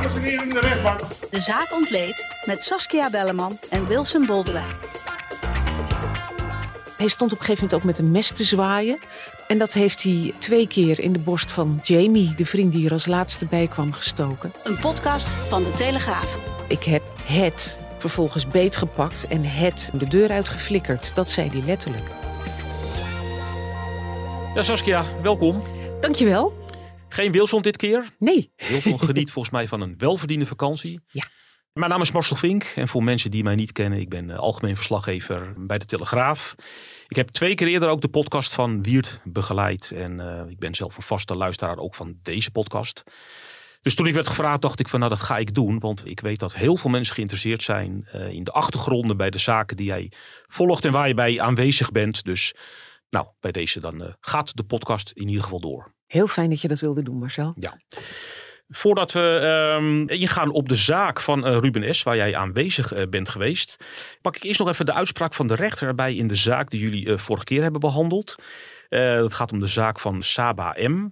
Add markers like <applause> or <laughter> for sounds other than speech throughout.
Dames en heren in de rechtbank. De zaak ontleed met Saskia Belleman en Wilson Boldewijn. Hij stond op een gegeven moment ook met een mes te zwaaien. En dat heeft hij twee keer in de borst van Jamie, de vriend die er als laatste bij kwam, gestoken. Een podcast van De Telegraaf. Ik heb het vervolgens beetgepakt en het de deur uitgeflikkerd. Dat zei hij letterlijk. Ja, Saskia, welkom. Dankjewel. Geen Wilson dit keer. Nee. Wilson <laughs> geniet volgens mij van een welverdiende vakantie. Ja. Mijn naam is Marcel Vink en voor mensen die mij niet kennen, ik ben eh, algemeen verslaggever bij de Telegraaf. Ik heb twee keer eerder ook de podcast van Wiert begeleid en eh, ik ben zelf een vaste luisteraar ook van deze podcast. Dus toen ik werd gevraagd dacht ik van nou dat ga ik doen, want ik weet dat heel veel mensen geïnteresseerd zijn eh, in de achtergronden bij de zaken die jij volgt en waar je bij aanwezig bent. Dus nou, bij deze dan gaat de podcast in ieder geval door. Heel fijn dat je dat wilde doen, Marcel. Ja. Voordat we ehm, ingaan op de zaak van eh, Ruben S., waar jij aanwezig eh, bent geweest, pak ik eerst nog even de uitspraak van de rechter erbij in de zaak die jullie eh, vorige keer hebben behandeld. Het gaat om de zaak van Saba M.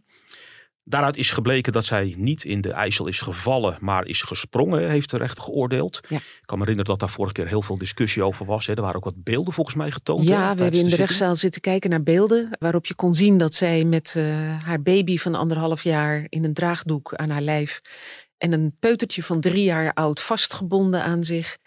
Daaruit is gebleken dat zij niet in de IJssel is gevallen, maar is gesprongen, heeft de rechter geoordeeld. Ja. Ik kan me herinneren dat daar vorige keer heel veel discussie over was. Hè. Er waren ook wat beelden volgens mij getoond. hè, Ja, we hebben in de zitting. rechtszaal zitten kijken naar beelden waarop je kon zien dat zij met eh, haar baby van anderhalf jaar in een draagdoek aan haar lijf en een peutertje van drie jaar oud vastgebonden aan zich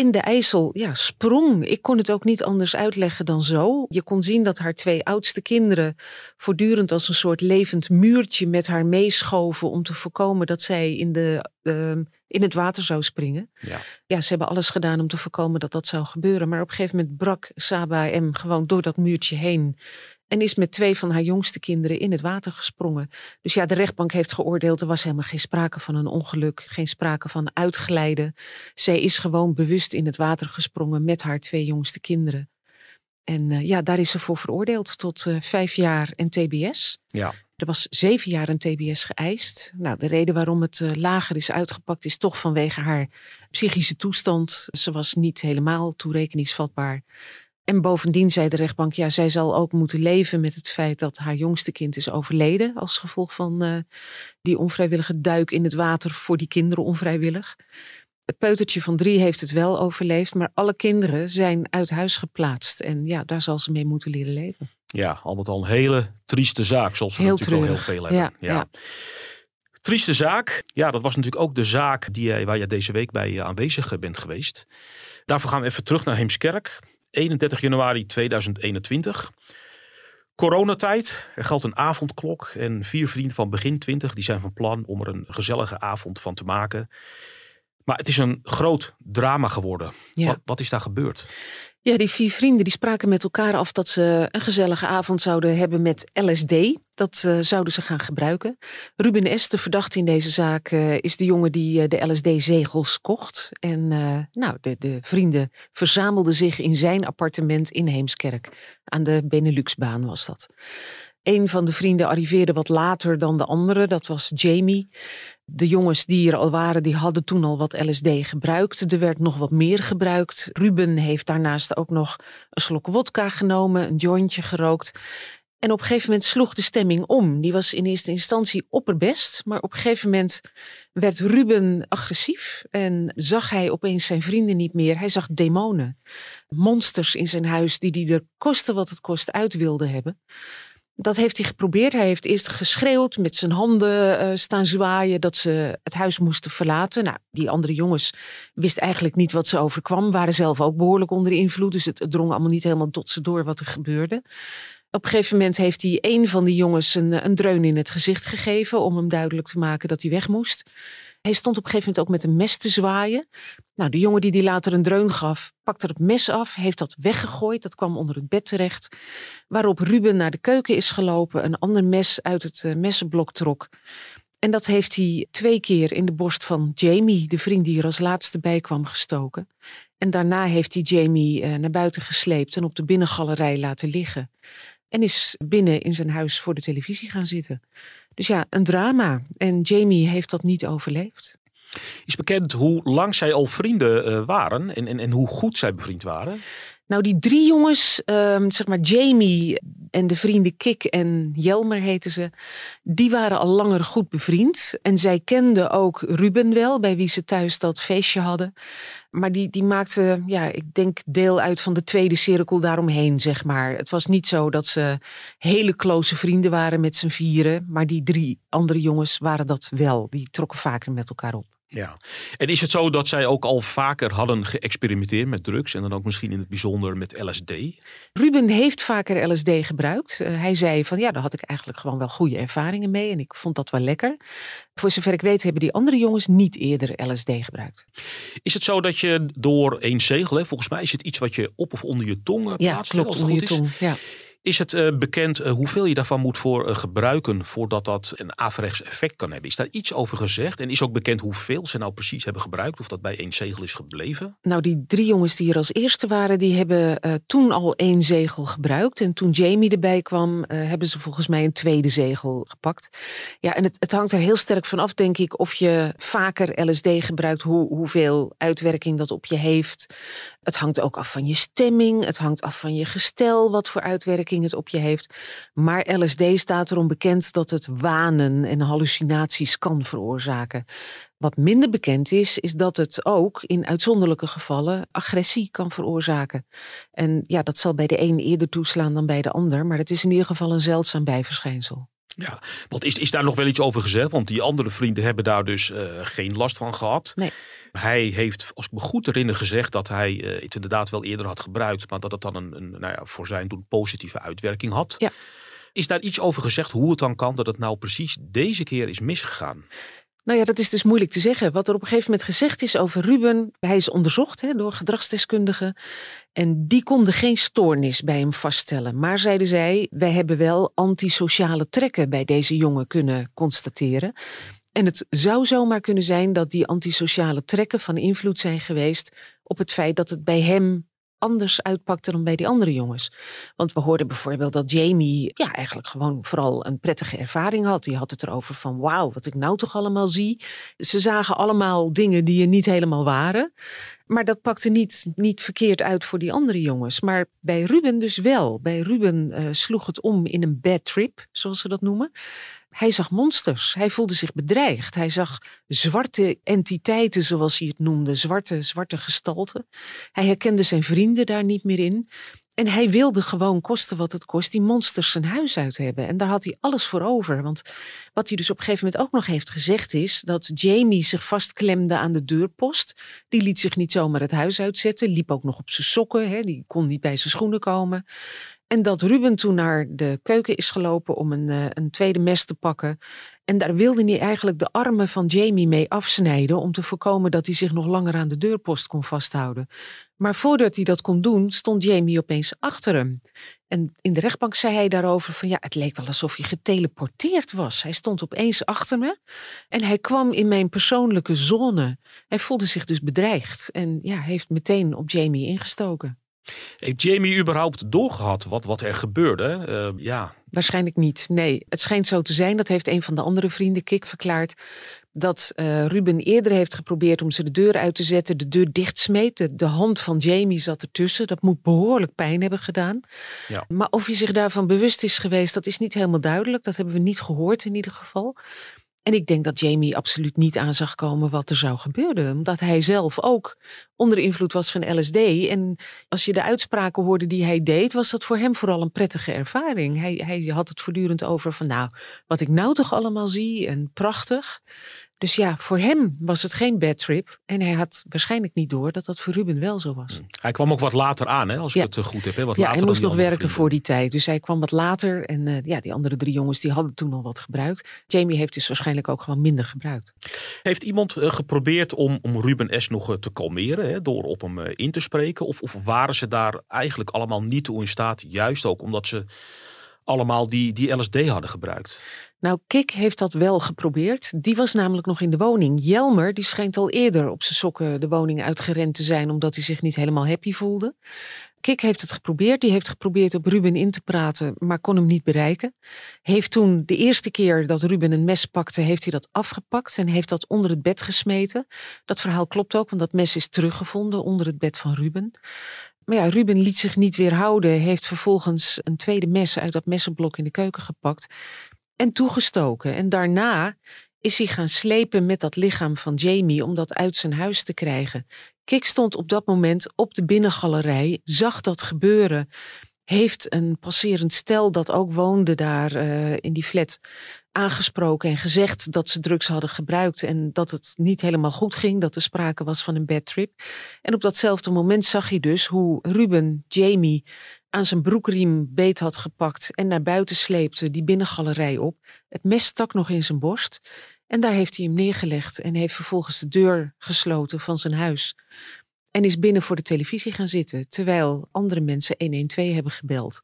in de IJssel ja, sprong. Ik kon het ook niet anders uitleggen dan zo. Je kon zien dat haar twee oudste kinderen voortdurend als een soort levend muurtje met haar meeschoven om te voorkomen dat zij in, de, ehm, in het water zou springen. Ja. Ja, ze hebben alles gedaan om te voorkomen dat dat zou gebeuren. Maar op een gegeven moment brak Saba M gewoon door dat muurtje heen. En is met twee van haar jongste kinderen in het water gesprongen. Dus ja, de rechtbank heeft geoordeeld. Er was helemaal geen sprake van een ongeluk. Geen sprake van uitglijden. Zij is gewoon bewust in het water gesprongen met haar twee jongste kinderen. En eh, ja, daar is ze voor veroordeeld tot eh, vijf jaar en TBS. Ja. Er was zeven jaar een TBS geëist. Nou, de reden waarom het eh, lager is uitgepakt is toch vanwege haar psychische toestand. Ze was niet helemaal toerekeningsvatbaar. En bovendien zei de rechtbank, ja, zij zal ook moeten leven met het feit dat haar jongste kind is overleden als gevolg van eh, die onvrijwillige duik in het water voor die kinderen onvrijwillig. Het peutertje van drie heeft het wel overleefd, maar alle kinderen zijn uit huis geplaatst. En ja, daar zal ze mee moeten leren leven. Ja, al met al een hele trieste zaak, zoals we Heel natuurlijk al heel veel hebben. Ja, ja. Trieste zaak. Ja, dat was natuurlijk ook de zaak die jij, waar je deze week bij eh, aanwezig eh, bent geweest. Daarvoor gaan we even terug naar Heemskerk. 31 januari 2021. Coronatijd. Er geldt een avondklok. En vier vrienden van begin 20 die zijn van plan om er een gezellige avond van te maken. Maar het is een groot drama geworden. Ja. Wat, wat is daar gebeurd? Ja, die vier vrienden die spraken met elkaar af dat ze een gezellige avond zouden hebben met LSD. Dat eh, zouden ze gaan gebruiken. Ruben S., de verdachte in deze zaak, eh, is de jongen die eh, de LSD-zegels kocht. En nou, de, de vrienden verzamelden zich in zijn appartement in Heemskerk. Aan de Beneluxbaan was dat. Een van de vrienden arriveerde wat later dan de andere, dat was Jamie. De jongens die er al waren, die hadden toen al wat LSD gebruikt. Er werd nog wat meer gebruikt. Ruben heeft daarnaast ook nog een slok wodka genomen, een jointje gerookt. En op een gegeven moment sloeg de stemming om. Die was in eerste instantie opperbest, maar op een gegeven moment werd Ruben agressief en zag hij opeens zijn vrienden niet meer. Hij zag demonen, monsters in zijn huis die hij er koste wat het kost uit wilde hebben. Dat heeft hij geprobeerd. Hij heeft eerst geschreeuwd, met zijn handen eh, staan zwaaien dat ze het huis moesten verlaten. Nou, die andere jongens wisten eigenlijk niet wat ze overkwam, waren zelf ook behoorlijk onder de invloed. Dus het, het drong allemaal niet helemaal tot ze door wat er gebeurde. Op een gegeven moment heeft hij een van die jongens een, een dreun in het gezicht gegeven om hem duidelijk te maken dat hij weg moest. Hij stond op een gegeven moment ook met een mes te zwaaien. Nou, de jongen die die later een dreun gaf, pakte het mes af, heeft dat weggegooid. Dat kwam onder het bed terecht. Waarop Ruben naar de keuken is gelopen, een ander mes uit het eh, messenblok trok. En dat heeft hij twee keer in de borst van Jamie, de vriend die er als laatste bij kwam, gestoken. En daarna heeft hij Jamie uh, naar buiten gesleept en op de binnengalerij laten liggen. En is binnen in zijn huis voor de televisie gaan zitten. Dus ja, een drama. En Jamie heeft dat niet overleefd. Is bekend hoe lang zij al vrienden uh, waren en, en, en hoe goed zij bevriend waren? Nou, die drie jongens, um, zeg maar Jamie en de vrienden Kik en Jelmer heten ze, die waren al langer goed bevriend. En zij kenden ook Ruben wel, bij wie ze thuis dat feestje hadden. Maar die, die maakte, ja, ik denk deel uit van de tweede cirkel daaromheen, zeg maar. Het was niet zo dat ze hele close vrienden waren met z'n vieren. Maar die drie andere jongens waren dat wel. Die trokken vaker met elkaar op. Ja, en is het zo dat zij ook al vaker hadden geëxperimenteerd met drugs en dan ook misschien in het bijzonder met LSD? Ruben heeft vaker LSD gebruikt. Uh, hij zei van ja, daar had ik eigenlijk gewoon wel goede ervaringen mee en ik vond dat wel lekker. Voor zover ik weet hebben die andere jongens niet eerder LSD gebruikt. Is het zo dat je door één zegel, hè, volgens mij is het iets wat je op of onder je tong plaatst? Ja, klopt, onder je tong. Ja. Is het uh, bekend uh, hoeveel je daarvan moet voor uh, gebruiken voordat dat een averechts effect kan hebben? Is daar iets over gezegd? En is ook bekend hoeveel ze nou precies hebben gebruikt? Of dat bij één zegel is gebleven? Nou, die drie jongens die er als eerste waren, die hebben toen al één zegel gebruikt. En toen Jamie erbij kwam, hebben ze volgens mij een tweede zegel gepakt. Ja, en het, het, hangt er heel sterk van af, denk ik, of je vaker LSD gebruikt, hoe, hoeveel uitwerking dat op je heeft. Het hangt ook af van je stemming, het hangt af van je gestel, wat voor uitwerking het op je heeft. Maar LSD staat erom bekend dat het wanen en hallucinaties kan veroorzaken. Wat minder bekend is, is dat het ook in uitzonderlijke gevallen agressie kan veroorzaken. En ja, dat zal bij de een eerder toeslaan dan bij de ander, maar het is in ieder geval een zeldzaam bijverschijnsel. Ja, want is, is daar nog wel iets over gezegd? Want die andere vrienden hebben daar dus uh, geen last van gehad. Nee. Hij heeft, als ik me goed herinner, gezegd dat hij uh, het inderdaad wel eerder had gebruikt. Maar dat het dan een, een nou ja, voor zijn doen positieve uitwerking had. Ja. Is daar iets over gezegd hoe het dan kan dat het nou precies deze keer is misgegaan? Nou ja, dat is dus moeilijk te zeggen. Wat er op een gegeven moment gezegd is over Ruben. Hij is onderzocht hè, door gedragsdeskundigen. En die konden geen stoornis bij hem vaststellen. Maar zeiden zij, wij hebben wel antisociale trekken bij deze jongen kunnen constateren. En het zou zomaar kunnen zijn dat die antisociale trekken van invloed zijn geweest op het feit dat het bij hem anders uitpakte dan bij die andere jongens. Want we hoorden bijvoorbeeld dat Jamie ja, eigenlijk gewoon vooral een prettige ervaring had. Die had het erover van wauw, wat ik nou toch allemaal zie. Ze zagen allemaal dingen die er niet helemaal waren. Maar dat pakte niet, niet verkeerd uit voor die andere jongens. Maar bij Ruben dus wel. Bij Ruben uh, sloeg het om in een bad trip, zoals ze dat noemen. Hij zag monsters. Hij voelde zich bedreigd. Hij zag zwarte entiteiten, zoals hij het noemde, zwarte, zwarte gestalten. Hij herkende zijn vrienden daar niet meer in. En hij wilde gewoon, kosten wat het kost, die monsters zijn huis uit hebben. En daar had hij alles voor over. Want wat hij dus op een gegeven moment ook nog heeft gezegd is dat Jamie zich vastklemde aan de deurpost. Die liet zich niet zomaar het huis uitzetten, liep ook nog op zijn sokken, hè, die kon niet bij zijn schoenen komen. En dat Ruben toen naar de keuken is gelopen om een, uh, een tweede mes te pakken. En daar wilde hij eigenlijk de armen van Jamie mee afsnijden om te voorkomen dat hij zich nog langer aan de deurpost kon vasthouden. Maar voordat hij dat kon doen, stond Jamie opeens achter hem. En in de rechtbank zei hij daarover van ja, het leek wel alsof hij geteleporteerd was. Hij stond opeens achter me en hij kwam in mijn persoonlijke zone. Hij voelde zich dus bedreigd en ja, heeft meteen op Jamie ingestoken. Heeft Jamie überhaupt doorgehad wat, wat er gebeurde? Uh, ja. Waarschijnlijk niet. Nee, het schijnt zo te zijn. Dat heeft een van de andere vrienden, Kik, verklaard. Dat uh, Ruben eerder heeft geprobeerd om ze de deur uit te zetten, de deur dichtsmeet. De, de hand van Jamie zat ertussen. Dat moet behoorlijk pijn hebben gedaan. Ja. Maar of hij zich daarvan bewust is geweest, dat is niet helemaal duidelijk. Dat hebben we niet gehoord in ieder geval. En ik denk dat Jamie absoluut niet aan zag komen wat er zou gebeuren. Omdat hij zelf ook onder invloed was van LSD. En als je de uitspraken hoorde die hij deed, was dat voor hem vooral een prettige ervaring. Hij, hij had het voortdurend over van nou, wat ik nou toch allemaal zie en prachtig. Dus ja, voor hem was het geen bad trip. En hij had waarschijnlijk niet door dat dat voor Ruben wel zo was. Hmm. Hij kwam ook wat later aan, hè, als ik het eh, goed heb. Hè? Wat ja, later hij moest nog werken voor die tijd. Dus hij kwam wat later. En uh, ja, die andere drie jongens die hadden toen al wat gebruikt. Jamie heeft dus waarschijnlijk ook gewoon minder gebruikt. Heeft iemand uh, geprobeerd om, om Ruben S. nog te kalmeren? Hè, door op hem in te spreken? Of, of waren ze daar eigenlijk allemaal niet toe in staat? Juist ook omdat ze allemaal die, die LSD hadden gebruikt? Nou, Kik heeft dat wel geprobeerd. Die was namelijk nog in de woning. Jelmer, die schijnt al eerder op zijn sokken de woning uitgerend te zijn, omdat hij zich niet helemaal happy voelde. Kik heeft het geprobeerd. Die heeft geprobeerd op Ruben in te praten, maar kon hem niet bereiken. Heeft toen de eerste keer dat Ruben een mes pakte, heeft hij dat afgepakt en heeft dat onder het bed gesmeten. Dat verhaal klopt ook, want dat mes is teruggevonden onder het bed van Ruben. Maar ja, Ruben liet zich niet weerhouden, heeft vervolgens een tweede mes uit dat messenblok in de keuken gepakt en toegestoken. En daarna is hij gaan slepen met dat lichaam van Jamie om dat uit zijn huis te krijgen. Kik stond op dat moment op de binnengalerij, zag dat gebeuren. Heeft een passerend stel dat ook woonde daar uh, in die flat aangesproken en gezegd dat ze drugs hadden gebruikt en dat het niet helemaal goed ging, dat er sprake was van een bad trip. En op datzelfde moment zag hij dus hoe Ruben Jamie aan zijn broekriem beet had gepakt en naar buiten sleepte, die binnengalerij op. Het mes stak nog in zijn borst. En daar heeft hij hem neergelegd en heeft vervolgens de deur gesloten van zijn huis. En is binnen voor de televisie gaan zitten, terwijl andere mensen 112 hebben gebeld.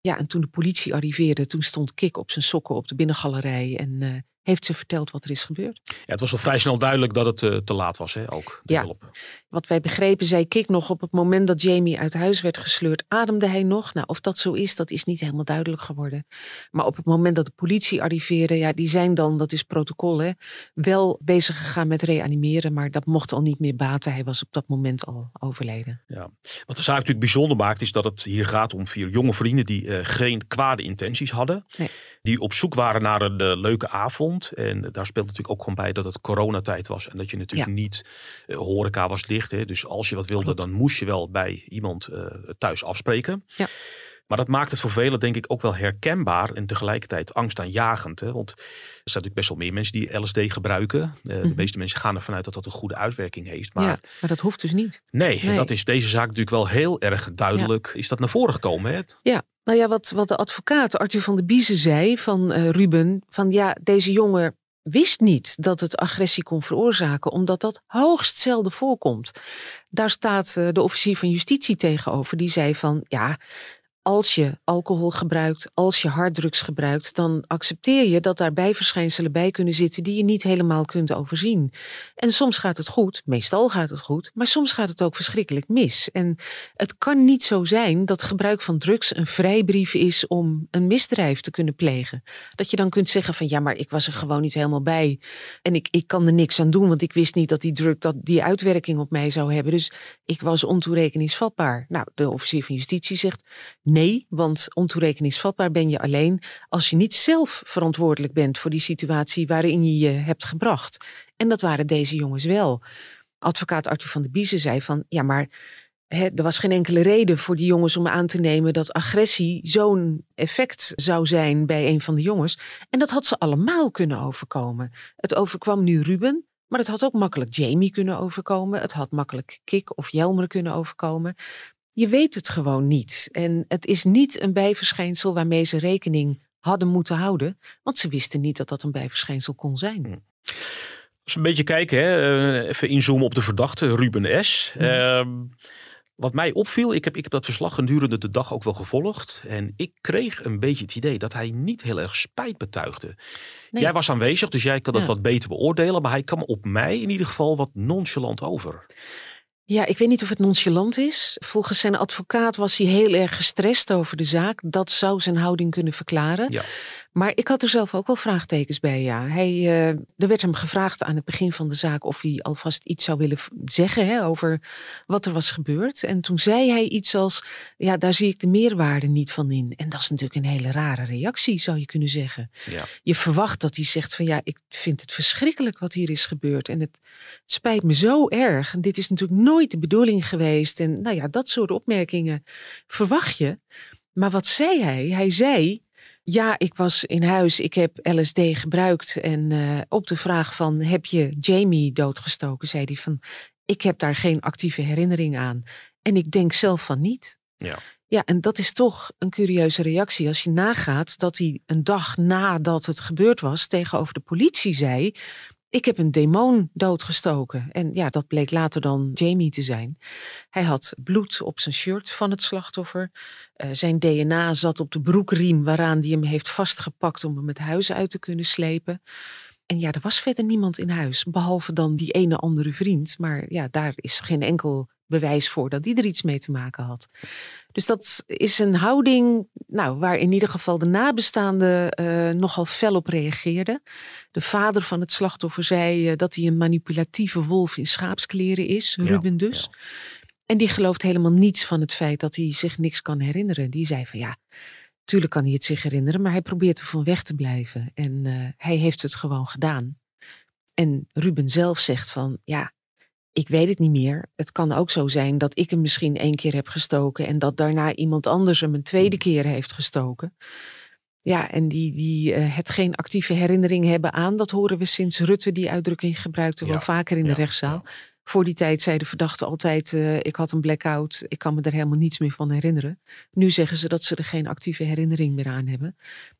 Ja, en toen de politie arriveerde, toen stond Kik op zijn sokken op de binnengalerij en uh, heeft ze verteld wat er is gebeurd. Ja, het was al vrij snel duidelijk dat het uh, te laat was, hè, ook. ja, hulp. wat wij begrepen, zei Kik nog op het moment dat Jamie uit huis werd gesleurd, ademde hij nog. Nou, of dat zo is, dat is niet helemaal duidelijk geworden. Maar op het moment dat de politie arriveerde, ja, die zijn dan, dat is protocol, hè, wel bezig gegaan met reanimeren, maar dat mocht al niet meer baten. Hij was op dat moment al overleden. Ja. Wat de zaak natuurlijk bijzonder maakt, is dat het hier gaat om vier jonge vrienden die uh, geen kwade intenties hadden. Nee. Die op zoek waren naar een uh, leuke avond en daar speelt natuurlijk ook gewoon bij dat het coronatijd was. En dat je natuurlijk niet, uh, horeca was dicht. Hè, dus als je wat wilde, dan moest je wel bij iemand uh, thuis afspreken. Ja. Maar dat maakt het voor velen denk ik ook wel herkenbaar en tegelijkertijd angstaanjagend. Hè? Want er zijn natuurlijk best wel meer mensen die LSD gebruiken. Uh, De Mhm. meeste mensen gaan ervan uit dat dat een goede uitwerking heeft. Maar ja, maar dat hoeft dus niet. nee, Nee. dat is deze zaak natuurlijk wel heel erg duidelijk. Is dat naar voren gekomen? Hè? Ja, nou ja, wat, wat de advocaat Arthur van der Biezen zei van eh, Ruben, van ja, deze jongen wist niet dat het agressie kon veroorzaken, omdat dat hoogst zelden voorkomt. Daar staat eh, de officier van justitie tegenover, die zei van ja, als je alcohol gebruikt, als je harddrugs gebruikt, dan accepteer je dat daar bijverschijnselen bij kunnen zitten die je niet helemaal kunt overzien. En soms gaat het goed, meestal gaat het goed, maar soms gaat het ook verschrikkelijk mis. En het kan niet zo zijn dat gebruik van drugs een vrijbrief is om een misdrijf te kunnen plegen. Dat je dan kunt zeggen van ja, maar ik was er gewoon niet helemaal bij en ik, ik kan er niks aan doen, want ik wist niet dat die drug dat die uitwerking op mij zou hebben. Dus ik was ontoerekeningsvatbaar. Nou, de officier van justitie zegt nee, want ontoerekeningsvatbaar ben je alleen als je niet zelf verantwoordelijk bent voor die situatie waarin je je hebt gebracht. En dat waren deze jongens wel. Advocaat Arthur van der Biezen zei van ja, maar er was geen enkele reden voor die jongens om aan te nemen dat agressie zo'n effect zou zijn bij een van de jongens. En dat had ze allemaal kunnen overkomen. Het overkwam nu Ruben, maar het had ook makkelijk Jamie kunnen overkomen. Het had makkelijk Kik of Jelmer kunnen overkomen. Je weet het gewoon niet. En het is niet een bijverschijnsel waarmee ze rekening hadden moeten houden. Want ze wisten niet dat dat een bijverschijnsel kon zijn. Als we een beetje kijken, hè, eh, even inzoomen op de verdachte Ruben S. Mhm. Ehm, wat mij opviel, ik heb, ik heb dat verslag gedurende de dag ook wel gevolgd. En ik kreeg een beetje het idee dat hij niet heel erg spijt betuigde. Nee. Jij was aanwezig, dus jij kan dat Ja. wat beter beoordelen. Maar hij kwam op mij in ieder geval wat nonchalant over. Ja, ik weet niet of het nonchalant is. Volgens zijn advocaat was hij heel erg gestrest over de zaak. Dat zou zijn houding kunnen verklaren. Ja. Maar ik had er zelf ook wel vraagtekens bij, ja. Hij, eh, er werd hem gevraagd aan het begin van de zaak of hij alvast iets zou willen zeggen hè, over wat er was gebeurd. En toen zei hij iets als, ja, daar zie ik de meerwaarde niet van in. En dat is natuurlijk een hele rare reactie, zou je kunnen zeggen. Ja. Je verwacht dat hij zegt van, ja, ik vind het verschrikkelijk wat hier is gebeurd. En het, het spijt me zo erg. En dit is natuurlijk nooit de bedoeling geweest. En nou ja, dat soort opmerkingen verwacht je. Maar wat zei hij? Hij zei, ja, ik was in huis, ik heb LSD gebruikt. En eh, op de vraag van, heb je Jamie doodgestoken? Zei hij van, ik heb daar geen actieve herinnering aan. En ik denk zelf van niet. Ja. Ja, en dat is toch een curieuze reactie als je nagaat dat hij een dag nadat het gebeurd was tegenover de politie zei: ik heb een demon doodgestoken. En ja, dat bleek later dan Jamie te zijn. Hij had bloed op zijn shirt van het slachtoffer. Uh, zijn DNA zat op de broekriem waaraan hij hem heeft vastgepakt om hem het huis uit te kunnen slepen. En ja, er was verder niemand in huis, behalve dan die ene andere vriend. Maar ja, daar is geen enkel bewijs voor dat die er iets mee te maken had. Dus dat is een houding nou, waar in ieder geval de nabestaanden uh, nogal fel op reageerden. De vader van het slachtoffer zei uh, dat hij een manipulatieve wolf in schaapskleren is, Ruben dus. En die gelooft helemaal niets van het feit dat hij zich niks kan herinneren. Die zei van ja, tuurlijk kan hij het zich herinneren, maar hij probeert er van weg te blijven. En uh, hij heeft het gewoon gedaan. En Ruben zelf zegt van ja, ik weet het niet meer. Het kan ook zo zijn dat ik hem misschien één keer heb gestoken en dat daarna iemand anders hem een tweede hmm. keer heeft gestoken. Ja, en die, die uh, het geen actieve herinnering hebben aan, dat horen we sinds Rutte die uitdrukking gebruikte wel vaker in de rechtszaal. Voor die tijd zei de verdachte altijd: uh, Ik had een blackout, ik kan me er helemaal niets meer van herinneren. Nu zeggen ze dat ze er geen actieve herinnering meer aan hebben.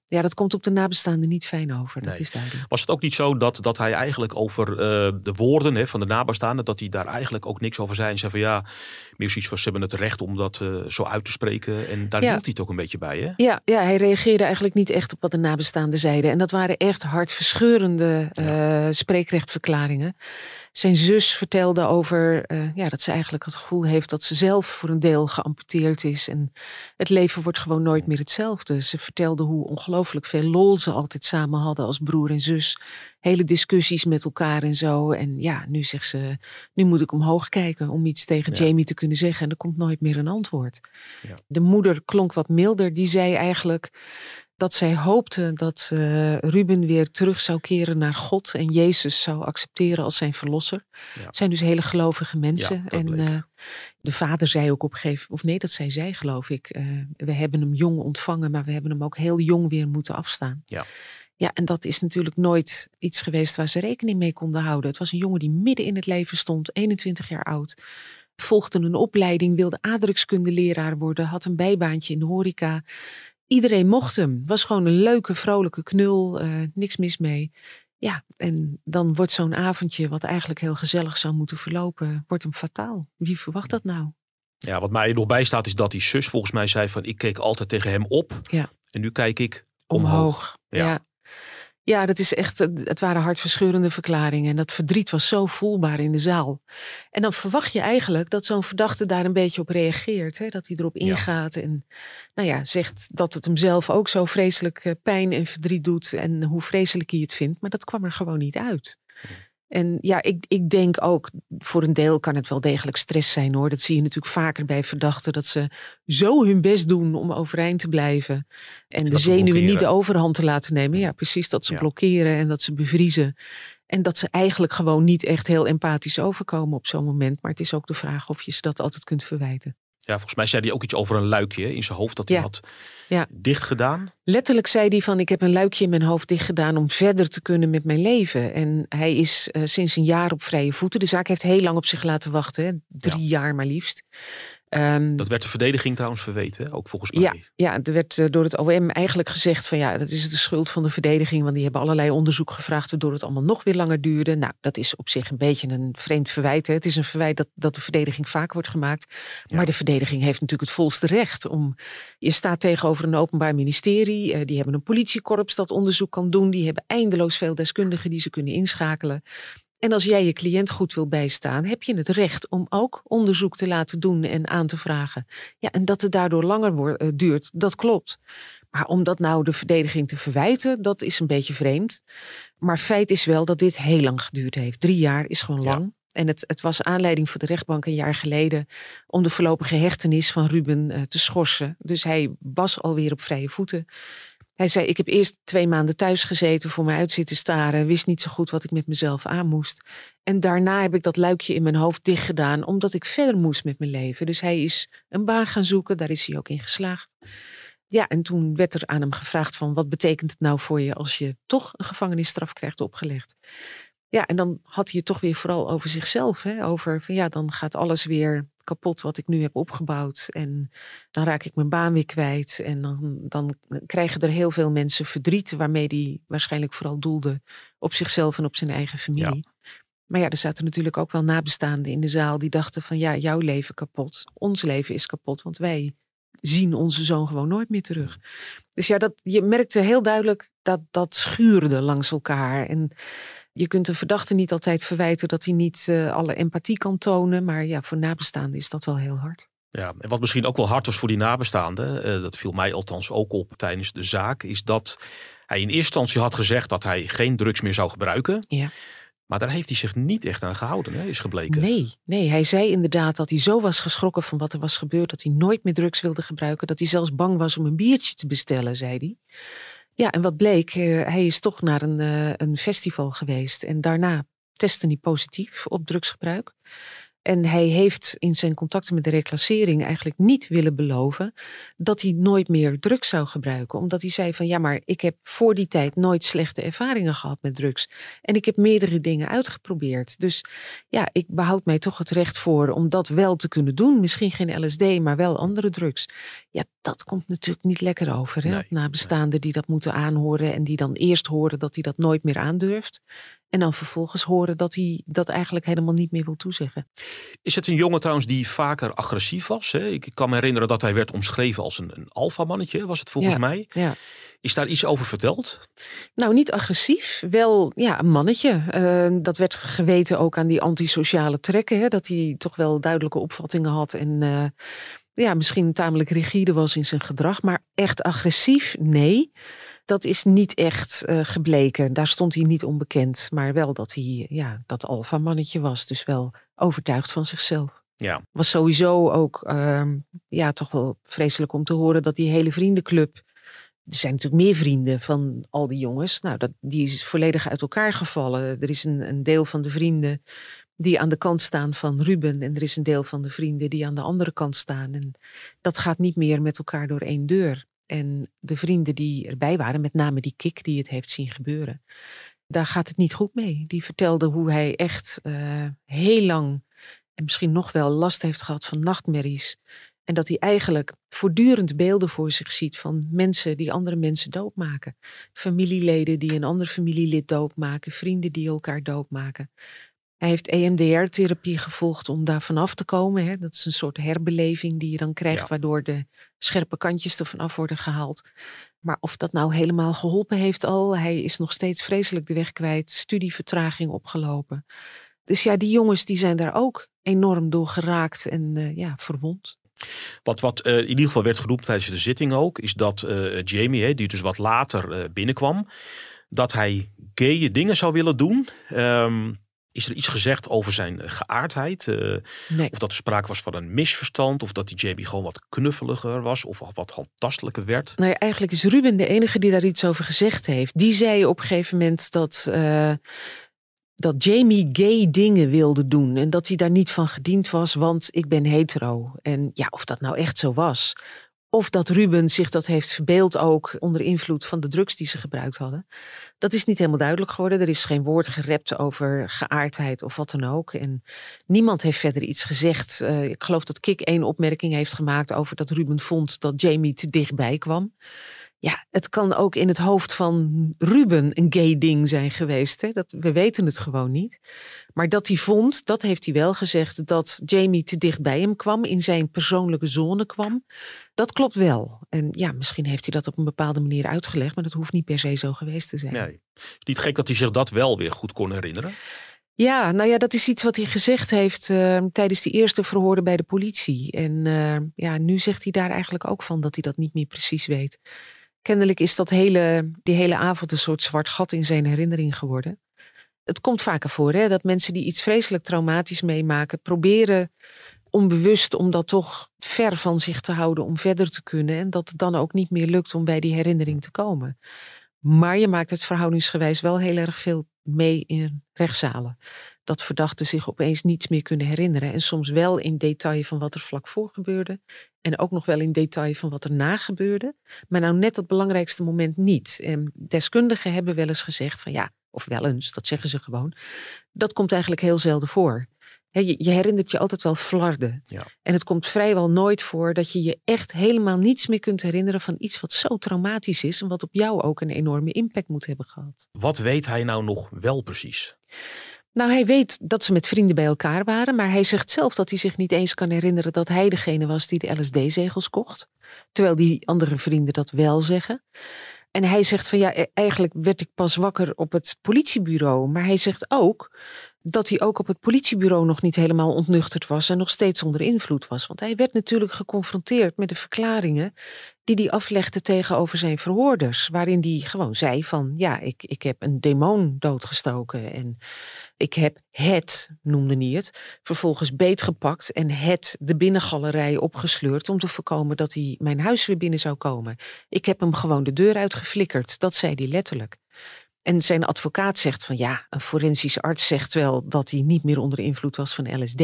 Ja, dat komt op de nabestaanden niet fijn over. Dat is duidelijk. Was het ook niet zo dat, dat hij eigenlijk over uh, de woorden hè, van de nabestaanden, dat hij daar eigenlijk ook niks over zei en zei van ja, van ze hebben het recht om dat uh, zo uit te spreken. En daar ja. hield hij het ook een beetje bij. Hè? Ja, ja, hij reageerde eigenlijk niet echt op wat de nabestaanden zeiden. En dat waren echt hartverscheurende uh, spreekrechtverklaringen. Zijn zus vertelde over uh, ja, dat ze eigenlijk het gevoel heeft dat ze zelf voor een deel geamputeerd is. En het leven wordt gewoon nooit meer hetzelfde. Ze vertelde hoe ongelooflijk veel lol ze altijd samen hadden als broer en zus. Hele discussies met elkaar en zo. En ja, nu zegt ze, nu moet ik omhoog kijken om iets tegen ja. Jamie te kunnen zeggen. En er komt nooit meer een antwoord. Ja. De moeder klonk wat milder. Die zei eigenlijk, dat zij hoopte dat uh, Ruben weer terug zou keren naar God en Jezus zou accepteren als zijn verlosser. Ja. Het zijn dus hele gelovige mensen. Ja, en uh, de vader zei ook op een gegeven of nee, dat zei zij geloof ik. Uh, we hebben hem jong ontvangen, maar we hebben hem ook heel jong weer moeten afstaan. Ja. Ja, en dat is natuurlijk nooit iets geweest waar ze rekening mee konden houden. Het was een jongen die midden in het leven stond, 21 jaar oud. Volgde een opleiding, wilde aardrijkskundeleraar worden, had een bijbaantje in de horeca. Iedereen mocht hem. Was gewoon een leuke, vrolijke knul. Uh, niks mis mee. Ja, en dan wordt zo'n avondje, wat eigenlijk heel gezellig zou moeten verlopen, wordt hem fataal. Wie verwacht dat nou? Ja, wat mij nog bijstaat is dat die zus volgens mij zei van ik keek altijd tegen hem op. Ja. En nu kijk ik omhoog. omhoog. Ja. ja. Ja, dat is echt, het waren hartverscheurende verklaringen. En dat verdriet was zo voelbaar in de zaal. En dan verwacht je eigenlijk dat zo'n verdachte daar een beetje op reageert. Hè? Dat hij erop ingaat en nou ja, zegt dat het hem zelf ook zo vreselijk eh, pijn en verdriet doet. En hoe vreselijk hij het vindt. Maar dat kwam er gewoon niet uit. En ja, ik, ik denk ook, voor een deel kan het wel degelijk stress zijn hoor. Dat zie je natuurlijk vaker bij verdachten, dat ze zo hun best doen om overeind te blijven. En dat de zenuwen niet de overhand te laten nemen. Ja, precies, dat ze ja. blokkeren en dat ze bevriezen. En dat ze eigenlijk gewoon niet echt heel empathisch overkomen op zo'n moment. Maar het is ook de vraag of je ze dat altijd kunt verwijten. Ja, volgens mij zei hij ook iets over een luikje in zijn hoofd dat hij ja. had ja. dicht gedaan. Letterlijk zei hij van ik heb een luikje in mijn hoofd dicht gedaan om verder te kunnen met mijn leven. En hij is uh, sinds een jaar op vrije voeten. De zaak heeft heel lang op zich laten wachten, hè? drie ja. jaar maar liefst. Um, dat werd de verdediging trouwens verweten, ook volgens mij. Ja, ja er werd uh, door het OM eigenlijk gezegd van ja, dat is de schuld van de verdediging. Want die hebben allerlei onderzoek gevraagd, waardoor het allemaal nog weer langer duurde. Nou, dat is op zich een beetje een vreemd verwijt. Hè. Het is een verwijt dat, dat de verdediging vaak wordt gemaakt. Ja. Maar de verdediging heeft natuurlijk het volste recht om. Je staat tegenover een openbaar ministerie. Uh, die hebben een politiekorps dat onderzoek kan doen. Die hebben eindeloos veel deskundigen die ze kunnen inschakelen. En als jij je cliënt goed wil bijstaan, heb je het recht om ook onderzoek te laten doen en aan te vragen. Ja, en dat het daardoor langer wordt, uh, duurt, dat klopt. Maar om dat nou de verdediging te verwijten, dat is een beetje vreemd. Maar feit is wel dat dit heel lang geduurd heeft. Drie jaar is gewoon lang. Ja. En het, het, was aanleiding voor de rechtbank een jaar geleden om de voorlopige hechtenis van Ruben uh, te schorsen. Dus hij was alweer op vrije voeten. Hij zei, ik heb eerst twee maanden thuis gezeten, voor me uit zitten staren, wist niet zo goed wat ik met mezelf aan moest. En daarna heb ik dat luikje in mijn hoofd dicht gedaan, omdat ik verder moest met mijn leven. Dus hij is een baan gaan zoeken, daar is hij ook in geslaagd. Ja, en toen werd er aan hem gevraagd van, wat betekent het nou voor je als je toch een gevangenisstraf krijgt opgelegd? Ja, en dan had hij het toch weer vooral over zichzelf, hè? over van ja, dan gaat alles weer kapot wat ik nu heb opgebouwd. En dan raak ik mijn baan weer kwijt. En dan, dan krijgen er heel veel mensen verdriet, waarmee hij waarschijnlijk vooral doelde op zichzelf en op zijn eigen familie. Maar ja, er zaten natuurlijk ook wel nabestaanden in de zaal die dachten van ja, jouw leven kapot. Ons leven is kapot, want wij zien onze zoon gewoon nooit meer terug. Dus ja, dat, je merkte heel duidelijk dat dat schuurde langs elkaar. En je kunt een verdachte niet altijd verwijten dat hij niet uh, alle empathie kan tonen. Maar ja, voor nabestaanden is dat wel heel hard. Ja, en wat misschien ook wel hard was voor die nabestaanden, uh, dat viel mij althans ook op tijdens de zaak, is dat hij in eerste instantie had gezegd dat hij geen drugs meer zou gebruiken. Ja. Maar daar heeft hij zich niet echt aan gehouden, hè, is gebleken. Nee, nee, hij zei inderdaad dat hij zo was geschrokken van wat er was gebeurd, dat hij nooit meer drugs wilde gebruiken, dat hij zelfs bang was om een biertje te bestellen, zei hij. Ja, en wat bleek, uh, hij is toch naar een, uh, een festival geweest en daarna testte hij positief op drugsgebruik. En hij heeft in zijn contacten met de reclassering eigenlijk niet willen beloven dat hij nooit meer drugs zou gebruiken. Omdat hij zei van ja, maar ik heb voor die tijd nooit slechte ervaringen gehad met drugs. En ik heb meerdere dingen uitgeprobeerd. Dus ja, ik behoud mij toch het recht voor om dat wel te kunnen doen. Misschien geen LSD, maar wel andere drugs. Ja, dat komt natuurlijk niet lekker over. Hè? Nee, Nabestaanden die dat moeten aanhoren en die dan eerst horen dat hij dat nooit meer aandurft. En dan vervolgens horen dat hij dat eigenlijk helemaal niet meer wil toezeggen. Is het een jongen trouwens die vaker agressief was? Hè? Ik kan me herinneren dat hij werd omschreven als een, een alfamannetje, was het volgens mij. Ja. Is daar iets over verteld? Nou, niet agressief. Wel ja, een mannetje. Uh, dat werd geweten ook aan die antisociale trekken. Hè? Dat hij toch wel duidelijke opvattingen had. En uh, ja, misschien tamelijk rigide was in zijn gedrag. Maar echt agressief? Nee dat is niet echt uh, gebleken. Daar stond hij niet onbekend. Maar wel dat hij ja, dat alfa-mannetje was. Dus wel overtuigd van zichzelf. Ja. Was sowieso ook uh, ja, toch wel vreselijk om te horen dat die hele vriendenclub. Er zijn natuurlijk meer vrienden van al die jongens. Nou, dat, die is volledig uit elkaar gevallen. Er is een, een deel van de vrienden die aan de kant staan van Ruben. En er is een deel van de vrienden die aan de andere kant staan. En dat gaat niet meer met elkaar door één deur. En de vrienden die erbij waren, met name die Kik die het heeft zien gebeuren, daar gaat het niet goed mee. Die vertelde hoe hij echt uh, heel lang en misschien nog wel last heeft gehad van nachtmerries. En dat hij eigenlijk voortdurend beelden voor zich ziet van mensen die andere mensen doodmaken. Familieleden die een ander familielid doodmaken, vrienden die elkaar doodmaken. Hij heeft EMDR-therapie gevolgd om daar vanaf te komen. Hè. Dat is een soort herbeleving die je dan krijgt, waardoor de scherpe kantjes er vanaf worden gehaald. Maar of dat nou helemaal geholpen heeft al, hij is nog steeds vreselijk de weg kwijt, studievertraging opgelopen. Dus ja, die jongens die zijn daar ook enorm door geraakt en uh, ja, verwond. Wat, wat uh, in ieder geval werd genoemd tijdens de zitting ook, is dat uh, Jamie, hè, die dus wat later binnenkwam, dat hij gaye dingen zou willen doen. Um, is er iets gezegd over zijn eh, geaardheid? Uh, nee. Of dat er sprake was van een misverstand? Of dat die JB gewoon wat knuffeliger was? Of wat handtastelijker werd? Nou ja, eigenlijk is Ruben de enige die daar iets over gezegd heeft. Die zei op een gegeven moment dat, uh, dat Jamie gay dingen wilde doen. En dat hij daar niet van gediend was, want ik ben hetero. En ja, of dat nou echt zo was. Of dat Ruben zich dat heeft verbeeld ook onder invloed van de drugs die ze gebruikt hadden. Dat is niet helemaal duidelijk geworden. Er is geen woord gerept over geaardheid of wat dan ook. En niemand heeft verder iets gezegd. Uh, ik geloof dat Kik één opmerking heeft gemaakt over dat Ruben vond dat Jamie te dichtbij kwam. Ja, het kan ook in het hoofd van Ruben een gay ding zijn geweest. Hè? Dat, we weten het gewoon niet. Maar dat hij vond, dat heeft hij wel gezegd, dat Jamie te dicht bij hem kwam, in zijn persoonlijke zone kwam. Dat klopt wel. En ja, misschien heeft hij dat op een bepaalde manier uitgelegd, maar dat hoeft niet per se zo geweest te zijn. Nee. Is niet gek dat hij zich dat wel weer goed kon herinneren. Ja, nou ja, dat is iets wat hij gezegd heeft uh, tijdens die eerste verhoorden bij de politie. En uh, ja, nu zegt hij daar eigenlijk ook van dat hij dat niet meer precies weet. Kennelijk is dat hele, die hele avond een soort zwart gat in zijn herinnering geworden. Het komt vaker voor hè, dat mensen die iets vreselijk traumatisch meemaken, proberen onbewust om dat toch ver van zich te houden om verder te kunnen. En dat het dan ook niet meer lukt om bij die herinnering te komen. Maar je maakt het verhoudingsgewijs wel heel erg veel mee in rechtszalen. Dat verdachten zich opeens niets meer kunnen herinneren. En soms wel in detail van wat er vlak voor gebeurde. En ook nog wel in detail van wat er na gebeurde. Maar nou net het belangrijkste moment niet. En deskundigen hebben wel eens gezegd van ja, of wel eens, dat zeggen ze gewoon. Dat komt eigenlijk heel zelden voor. je, je, herinnert je altijd wel flarden. Ja. En het komt vrijwel nooit voor dat je je echt helemaal niets meer kunt herinneren van iets wat zo traumatisch is en wat op jou ook een enorme impact moet hebben gehad. Wat weet hij nou nog wel precies? Nou, hij weet dat ze met vrienden bij elkaar waren, maar hij zegt zelf dat hij zich niet eens kan herinneren dat hij degene was die de LSD-zegels kocht. Terwijl die andere vrienden dat wel zeggen. En hij zegt van ja, e- eigenlijk werd ik pas wakker op het politiebureau. Maar hij zegt ook dat hij ook op het politiebureau nog niet helemaal ontnuchterd was en nog steeds onder invloed was. Want hij werd natuurlijk geconfronteerd met de verklaringen die hij aflegde tegenover zijn verhoorders. Waarin hij gewoon zei van ja, ik, ik heb een demon doodgestoken en ik heb het, noemde hij het, vervolgens beetgepakt en het de binnengalerij opgesleurd om te voorkomen dat hij mijn huis weer binnen zou komen. Ik heb hem gewoon de deur uitgeflikkerd, dat zei hij letterlijk. En zijn advocaat zegt van ja, een forensisch arts zegt wel dat hij niet meer onder invloed was van LSD.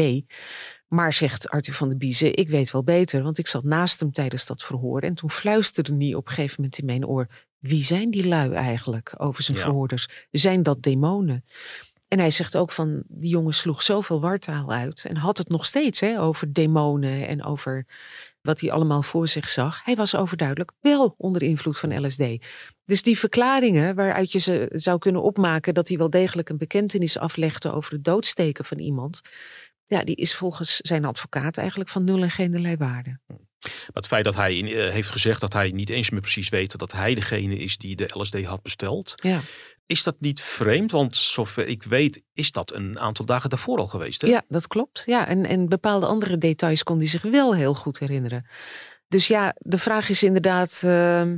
Maar zegt Arthur van der Biezen, ik weet wel beter, want ik zat naast hem tijdens dat verhoor. En toen fluisterde hij op een gegeven moment in mijn oor, wie zijn die lui eigenlijk over zijn Ja. verhoorders? Zijn dat demonen? En hij zegt ook van, die jongen sloeg zoveel wartaal uit en had het nog steeds hè, over demonen en over wat hij allemaal voor zich zag. Hij was overduidelijk wel onder invloed van LSD. Dus die verklaringen waaruit je ze zou kunnen opmaken dat hij wel degelijk een bekentenis aflegde over het doodsteken van iemand. Ja, die is volgens zijn advocaat eigenlijk van nul en geen waarde. Maar het feit dat hij in- eh, heeft gezegd dat hij niet eens meer precies weet dat hij degene is die de LSD had besteld. Ja. Is dat niet vreemd? Want zover ik weet is dat een aantal dagen daarvoor al geweest. Hè? Ja, dat klopt. Ja, en, en bepaalde andere details kon hij zich wel heel goed herinneren. Dus ja, de vraag is inderdaad, ehm,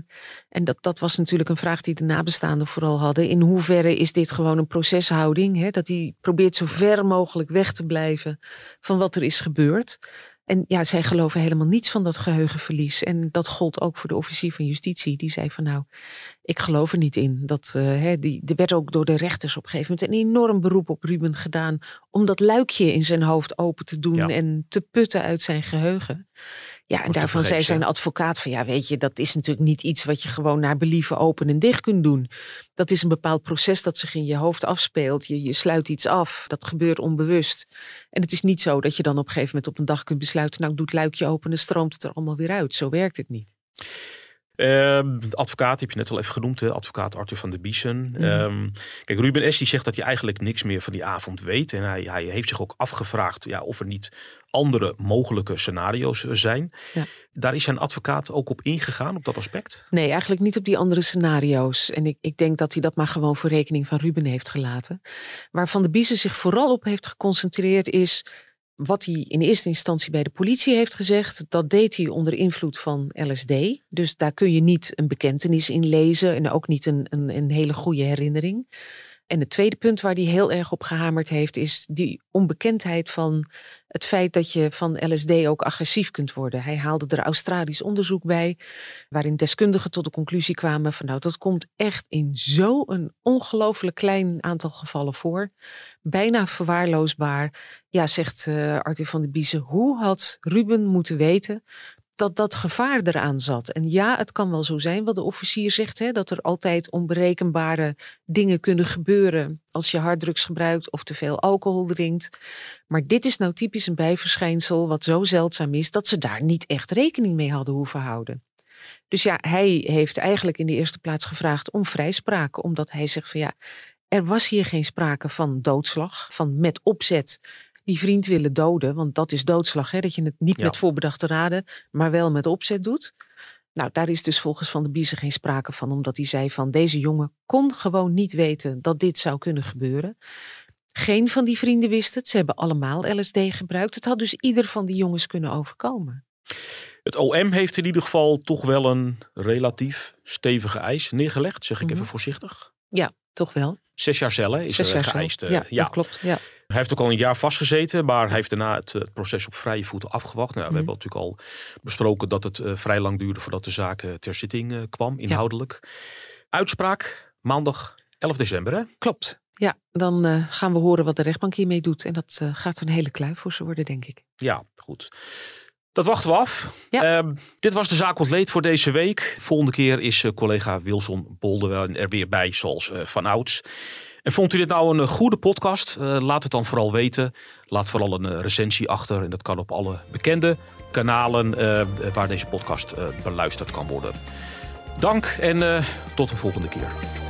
en dat, dat was natuurlijk een vraag die de nabestaanden vooral hadden. In hoeverre is dit gewoon een proceshouding? Hè? Dat hij probeert zo ver mogelijk weg te blijven van wat er is gebeurd. En ja, zij geloven helemaal niets van dat geheugenverlies. En dat gold ook voor de officier van justitie. Die zei van nou, ik geloof er niet in. Dat, eh, hè, die, er werd ook door de rechters op een gegeven moment een enorm beroep op Ruben gedaan. Om dat luikje in zijn hoofd open te doen Ja. en te putten uit zijn geheugen. Ja, en daarvan zei zijn advocaat van ja, weet je, dat is natuurlijk niet iets wat je gewoon naar believen open en dicht kunt doen. Dat is een bepaald proces dat zich in je hoofd afspeelt. Je, je sluit iets af, dat gebeurt onbewust. En het is niet zo dat je dan op een gegeven moment op een dag kunt besluiten, nou ik doe het luikje open en stroomt het er allemaal weer uit. Zo werkt het niet. Ehm, de advocaat heb je net al even genoemd, hè? advocaat Arthur van der Biesen. Mhm. Ehm, kijk, Ruben S. die zegt dat hij eigenlijk niks meer van die avond weet. En hij, hij heeft zich ook afgevraagd ja, of er niet andere mogelijke scenario's eh, zijn. Ja. Daar is zijn advocaat ook op ingegaan, op dat aspect. Nee, eigenlijk niet op die andere scenario's. En ik, ik denk dat hij dat maar gewoon voor rekening van Ruben heeft gelaten. Waar Van de Biezen zich vooral op heeft geconcentreerd is wat hij in eerste instantie bij de politie heeft gezegd. Dat deed hij onder invloed van LSD. Dus daar kun je niet een bekentenis in lezen en ook niet een, een, een hele goede herinnering. En het tweede punt waar hij heel erg op gehamerd heeft, is die onbekendheid van het feit dat je van LSD ook agressief kunt worden. Hij haalde er Australisch onderzoek bij, waarin deskundigen tot de conclusie kwamen van nou, dat komt echt in zo'n ongelooflijk klein aantal gevallen voor. Bijna verwaarloosbaar. Ja, zegt eh Arthur van der Biezen, hoe had Ruben moeten weten dat dat gevaar eraan zat. En ja, het kan wel zo zijn wat de officier zegt, hè, dat er altijd onberekenbare dingen kunnen gebeuren als je harddrugs gebruikt of te veel alcohol drinkt. Maar dit is nou typisch een bijverschijnsel wat zo zeldzaam is dat ze daar niet echt rekening mee hadden hoeven houden. Dus ja, hij heeft eigenlijk in de eerste plaats gevraagd om vrijspraak, omdat hij zegt van ja, er was hier geen sprake van doodslag, van met opzet die vriend willen doden, want dat is doodslag, hè? dat je het niet Ja. met voorbedachte raden, maar wel met opzet doet. Nou, daar is dus volgens Van de Biezen geen sprake van, omdat hij zei van deze jongen kon gewoon niet weten dat dit zou kunnen gebeuren. Geen van die vrienden wist het, ze hebben allemaal LSD gebruikt. Het had dus ieder van die jongens kunnen overkomen. Het OM heeft in ieder geval toch wel een relatief stevige eis neergelegd, zeg ik Mhm. even voorzichtig. Toch wel? Zes jaar cellen is Zes er geëist. eh, Ja, ja. dat klopt. Ja. Hij heeft ook al een jaar vastgezeten, maar hij heeft daarna het, het proces op vrije voeten afgewacht. Nou, we Mhm. hebben natuurlijk al besproken dat het eh, vrij lang duurde voordat de zaak eh, ter zitting kwam, inhoudelijk. Uitspraak maandag 11 december, hè? Klopt. Ja, dan gaan we horen wat de rechtbank hiermee doet. En dat gaat een hele kluif voor ze worden, denk ik. Ja, goed. Dat wachten we af. Ja. Ehm, dit was de zaak ontleed voor deze week. Volgende keer is eh, collega Wilson Boldewijn er weer bij, zoals eh, van ouds. En vond u dit nou een goede podcast? laat het dan vooral weten. Laat vooral een recensie achter. En dat kan op alle bekende kanalen waar deze podcast beluisterd kan worden. Dank en tot de volgende keer.